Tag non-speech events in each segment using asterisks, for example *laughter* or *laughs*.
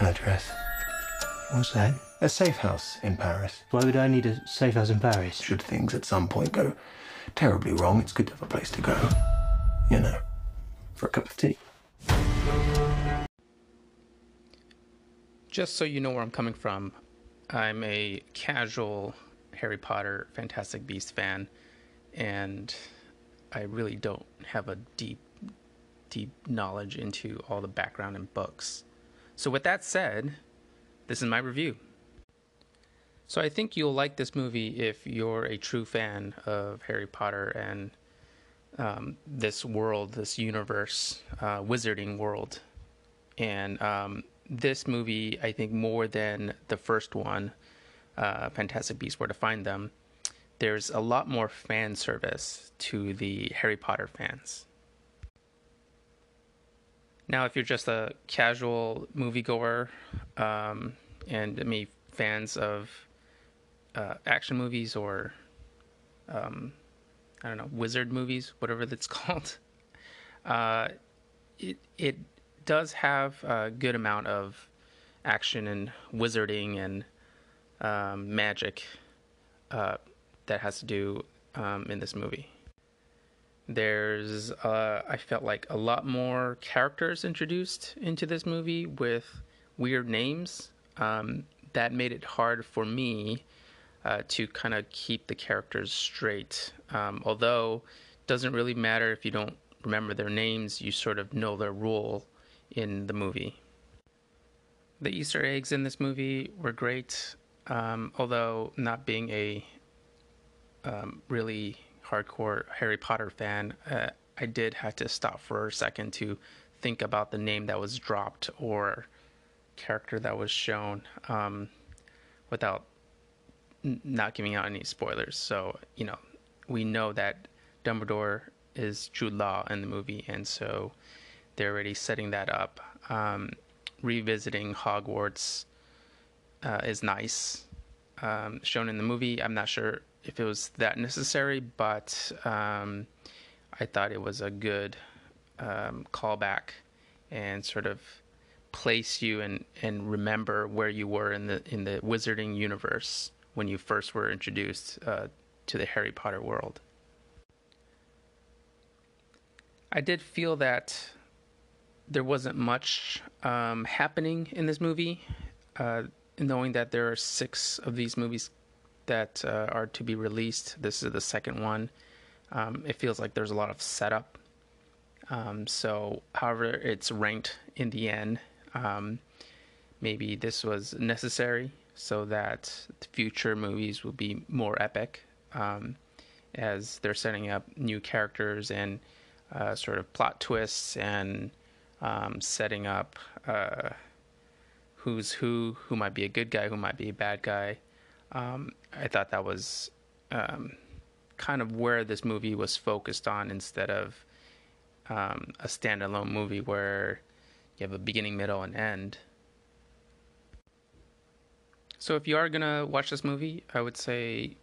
An address. What's that? A safe house in Paris. Why would I need a safe house in Paris? Should things at some point go terribly wrong, it's good to have a place to go. You know, for a cup of tea. Just so you know where I'm coming from, I'm a casual Harry Potter Fantastic Beast fan, and I really don't have a deep, deep knowledge into all the background and books. So, with that said, this is my review. So, I think you'll like this movie if you're a true fan of Harry Potter and um, this world, this universe, uh, wizarding world. And um, this movie, I think, more than the first one, uh, Fantastic Beasts: Where to Find Them, there's a lot more fan service to the Harry Potter fans. Now, if you're just a casual moviegoer um, and me fans of uh, action movies or um, I don't know wizard movies, whatever that's *laughs* called, uh, it it does have a good amount of action and wizarding and um, magic uh, that has to do um, in this movie. There's, uh, I felt like a lot more characters introduced into this movie with weird names. Um, that made it hard for me uh, to kind of keep the characters straight. Um, although, doesn't really matter if you don't remember their names, you sort of know their role in the movie. The Easter eggs in this movie were great, um, although not being a um, really hardcore Harry Potter fan, uh, I did have to stop for a second to think about the name that was dropped or character that was shown um, without n- not giving out any spoilers. So, you know, we know that Dumbledore is Jude Law in the movie, and so they're already setting that up. Um, revisiting Hogwarts uh, is nice. Um, shown in the movie, I'm not sure if it was that necessary, but um, I thought it was a good um, callback and sort of place you and, and remember where you were in the in the wizarding universe when you first were introduced uh, to the Harry Potter world. I did feel that there wasn't much um, happening in this movie, uh, knowing that there are six of these movies that uh, are to be released. This is the second one. Um, it feels like there's a lot of setup. Um, so, however, it's ranked in the end. Um, maybe this was necessary so that future movies will be more epic um, as they're setting up new characters and uh, sort of plot twists and um, setting up uh, who's who, who might be a good guy, who might be a bad guy. Um, I thought that was um, kind of where this movie was focused on instead of um, a standalone movie where you have a beginning, middle, and end. So if you are gonna watch this movie, I would say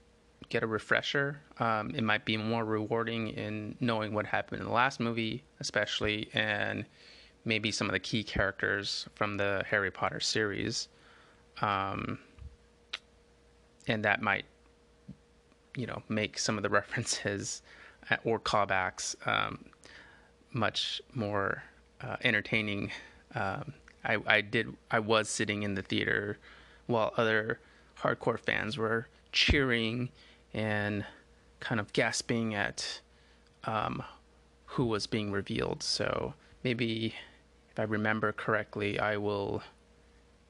get a refresher. Um, it might be more rewarding in knowing what happened in the last movie, especially, and maybe some of the key characters from the Harry Potter series. Um, and that might, you know, make some of the *laughs* references uh, or callbacks um, much more uh, entertaining. Um, I, I did. I was sitting in the theater while other hardcore fans were cheering and kind of gasping at um, who was being revealed. So maybe if I remember correctly, I will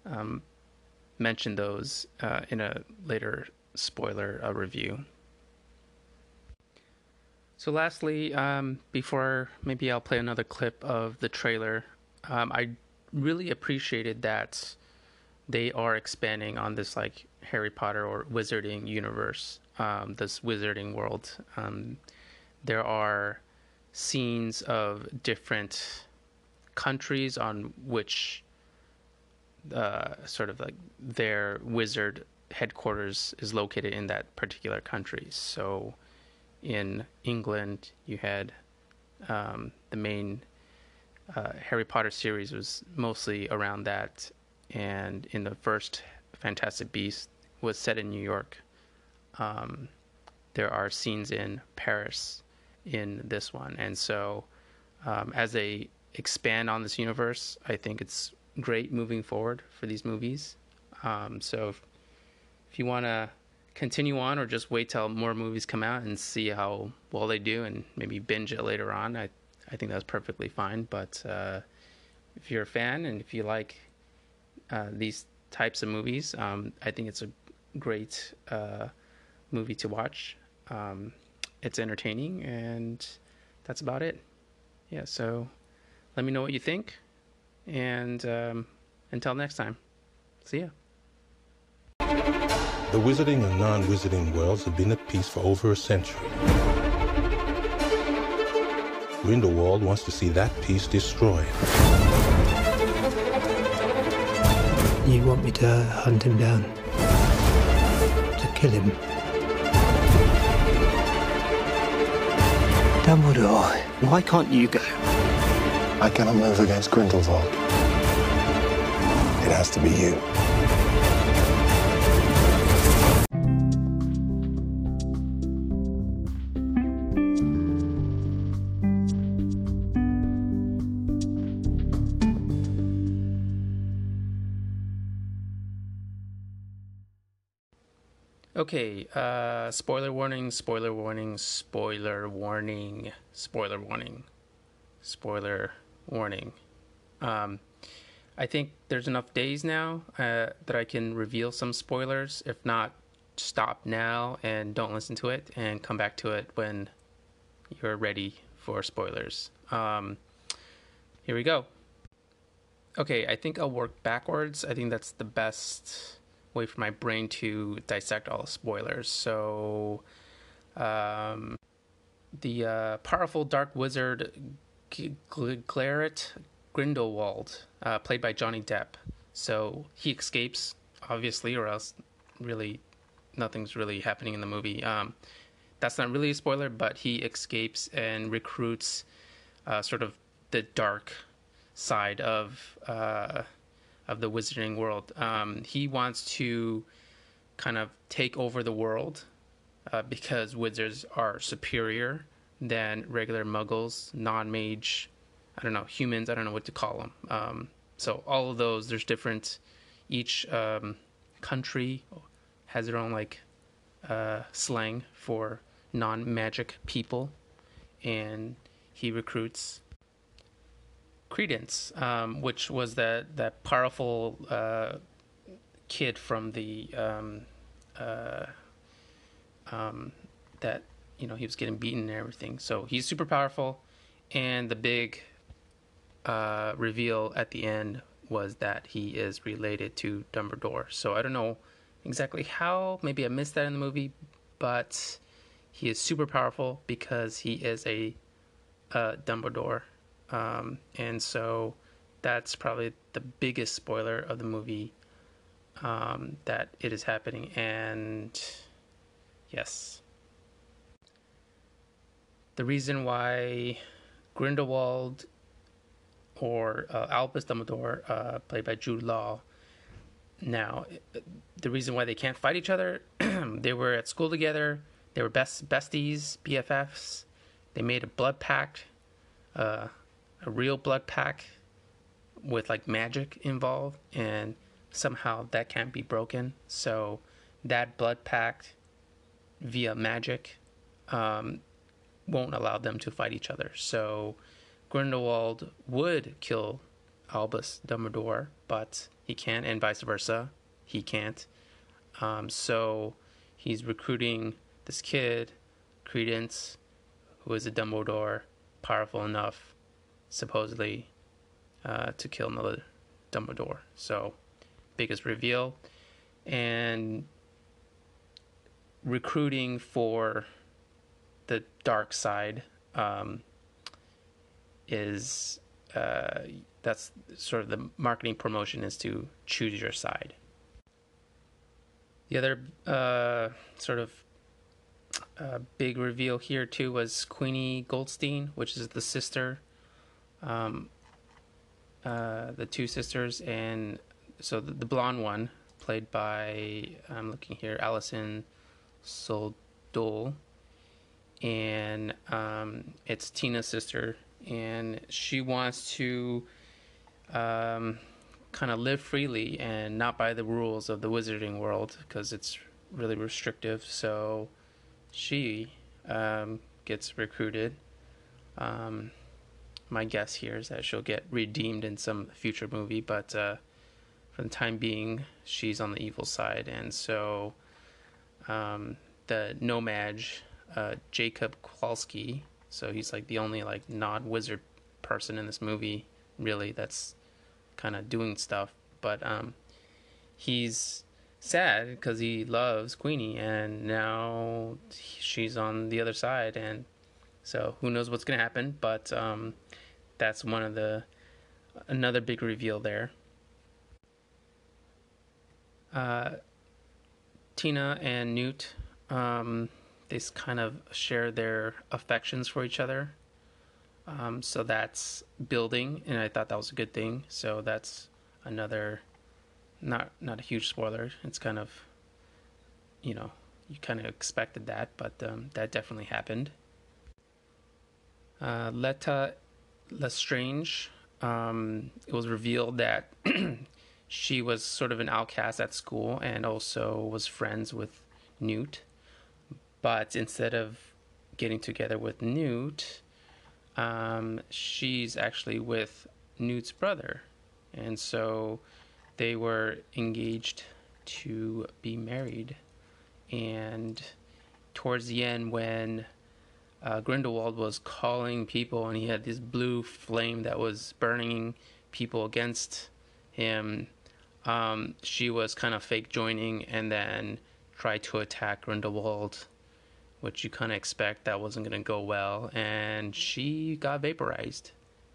um, mention those uh, in a later spoiler uh, review. So, lastly, um, before maybe I'll play another clip of the trailer, um, I really appreciated that they are expanding on this like Harry Potter or wizarding universe, um, this wizarding world. Um, there are scenes of different countries on which uh, sort of like their wizard headquarters is located in that particular country. So in England, you had um, the main uh, Harry Potter series was mostly around that and in the first Fantastic Beast was set in New York. Um, there are scenes in Paris in this one, and so um, as they expand on this universe, I think it's great moving forward for these movies. Um, so if, if you want to continue on or just wait till more movies come out and see how well they do and maybe binge it later on, I I think that's perfectly fine. But uh, if you're a fan and if you like uh, these types of movies, um, I think it's a great uh, movie to watch. Um, it's entertaining, and that's about it. Yeah, so let me know what you think, and um, until next time, see ya. The wizarding and non-wizarding worlds have been at peace for over a century. Grindelwald wants to see that peace destroyed. You want me to hunt him down? To kill him? Dumbledore, why can't you go? I cannot move against Grindelwald. It has to be you. Okay, uh, spoiler warning, spoiler warning, spoiler warning, spoiler warning, spoiler warning. Um, I think there's enough days now uh, that I can reveal some spoilers. If not, stop now and don't listen to it and come back to it when you're ready for spoilers. Um, here we go. Okay, I think I'll work backwards. I think that's the best way for my brain to dissect all the spoilers. So, um, the uh, powerful dark wizard Gellert Grindelwald, uh, played by Johnny Depp. So he escapes, obviously, or else really nothing's really happening in the movie. Um, that's not really a spoiler, but he escapes and recruits uh, sort of the dark side of uh, of the wizarding world. Um, he wants to kind of take over the world uh, because wizards are superior than regular muggles, non mage, I don't know, humans, I don't know what to call them. Um, so, all of those, there's different, each um, country has their own like uh, slang for non magic people. And he recruits Credence, um, which was that that powerful uh, kid from the um, uh, um, that you know he was getting beaten and everything. So he's super powerful, and the big uh, reveal at the end was that he is related to Dumbledore. So I don't know exactly how. Maybe I missed that in the movie, but he is super powerful because he is a uh, Dumbledore um, and so that's probably the biggest spoiler of the movie um, that it is happening. And yes, the reason why Grindelwald or uh, Albus Dumbledore, uh, played by Jude Law, now the reason why they can't fight each other, *clears throat* they were at school together. They were best besties, BFFs. They made a blood pact. Uh, a real blood pact, with like magic involved and somehow that can't be broken so that blood pact via magic um, won't allow them to fight each other so grindelwald would kill albus dumbledore but he can't and vice versa he can't um, so he's recruiting this kid credence who is a dumbledore powerful enough supposedly uh, to kill another Dumbledore. So, biggest reveal. And recruiting for the dark side um, is uh, that's sort of the marketing promotion is to choose your side. The other uh, sort of uh, big reveal here too was Queenie Goldstein, which is the sister um, uh, the two sisters, and so the, the blonde one, played by I'm looking here, Alison Sudol, and um, it's Tina's sister, and she wants to um, kind of live freely and not by the rules of the wizarding world because it's really restrictive. So she um, gets recruited. Um, my guess here is that she'll get redeemed in some future movie, but uh, for the time being, she's on the evil side, and so um, the No-Maj uh, Jacob Kowalski, so he's like the only like non-wizard person in this movie, really. That's kind of doing stuff, but um, he's sad because he loves Queenie, and now she's on the other side, and so who knows what's gonna happen? But um, that's one of the another big reveal there. Uh, Tina and Newt, um, they kind of share their affections for each other. Um, so that's building, and I thought that was a good thing. So that's another, not not a huge spoiler. It's kind of, you know, you kind of expected that, but um, that definitely happened. Uh, Leta Lestrange, um, it was revealed that *clears throat* she was sort of an outcast at school and also was friends with Newt. But instead of getting together with Newt, um, she's actually with Newt's brother. And so they were engaged to be married. And towards the end, when uh, Grindelwald was calling people and he had this blue flame that was burning people against him, um, she was kind of fake joining and then tried to attack Grindelwald which you kind of expect that wasn't going to go well, and she got vaporized.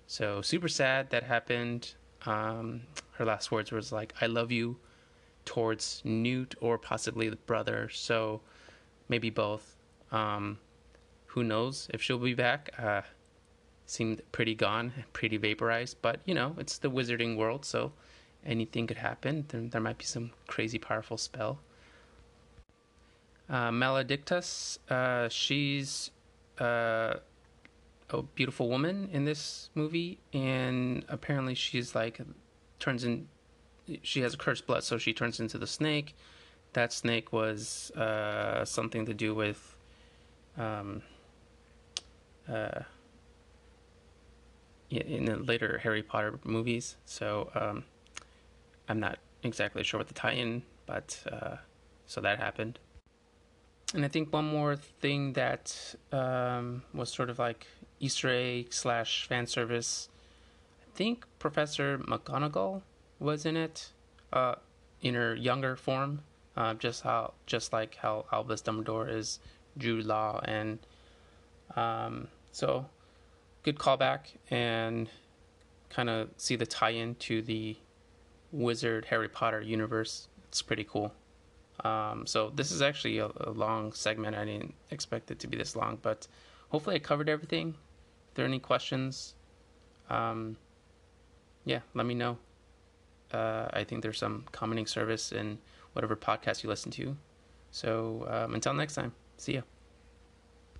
So super sad that happened. Um, her last words was like, "I love you," towards Newt or possibly the brother. So maybe both. Um, who knows if she'll be back? Uh, seemed pretty gone, pretty vaporized. But you know, it's the wizarding world, so anything could happen. There, there might be some crazy powerful spell. Uh, Maledictus, uh, she's uh, a beautiful woman in this movie, and apparently she's like turns in. She has a cursed blood, so she turns into the snake. That snake was uh, something to do with. Um, uh, in the later Harry Potter movies, so um, I'm not exactly sure what the tie-in, but uh, so that happened. And I think one more thing that um, was sort of like Easter egg slash fan service. I think Professor McGonagall was in it, uh, in her younger form, uh, just how just like how Albus Dumbledore is Jude Law, and um, so good callback and kind of see the tie-in to the Wizard Harry Potter universe. It's pretty cool. Um, so this is actually a, a, long segment. I didn't expect it to be this long, but hopefully I covered everything. If there are any questions, um, yeah, let me know. Uh, I think there's some commenting service in whatever podcast you listen to. So um, until next time, see ya.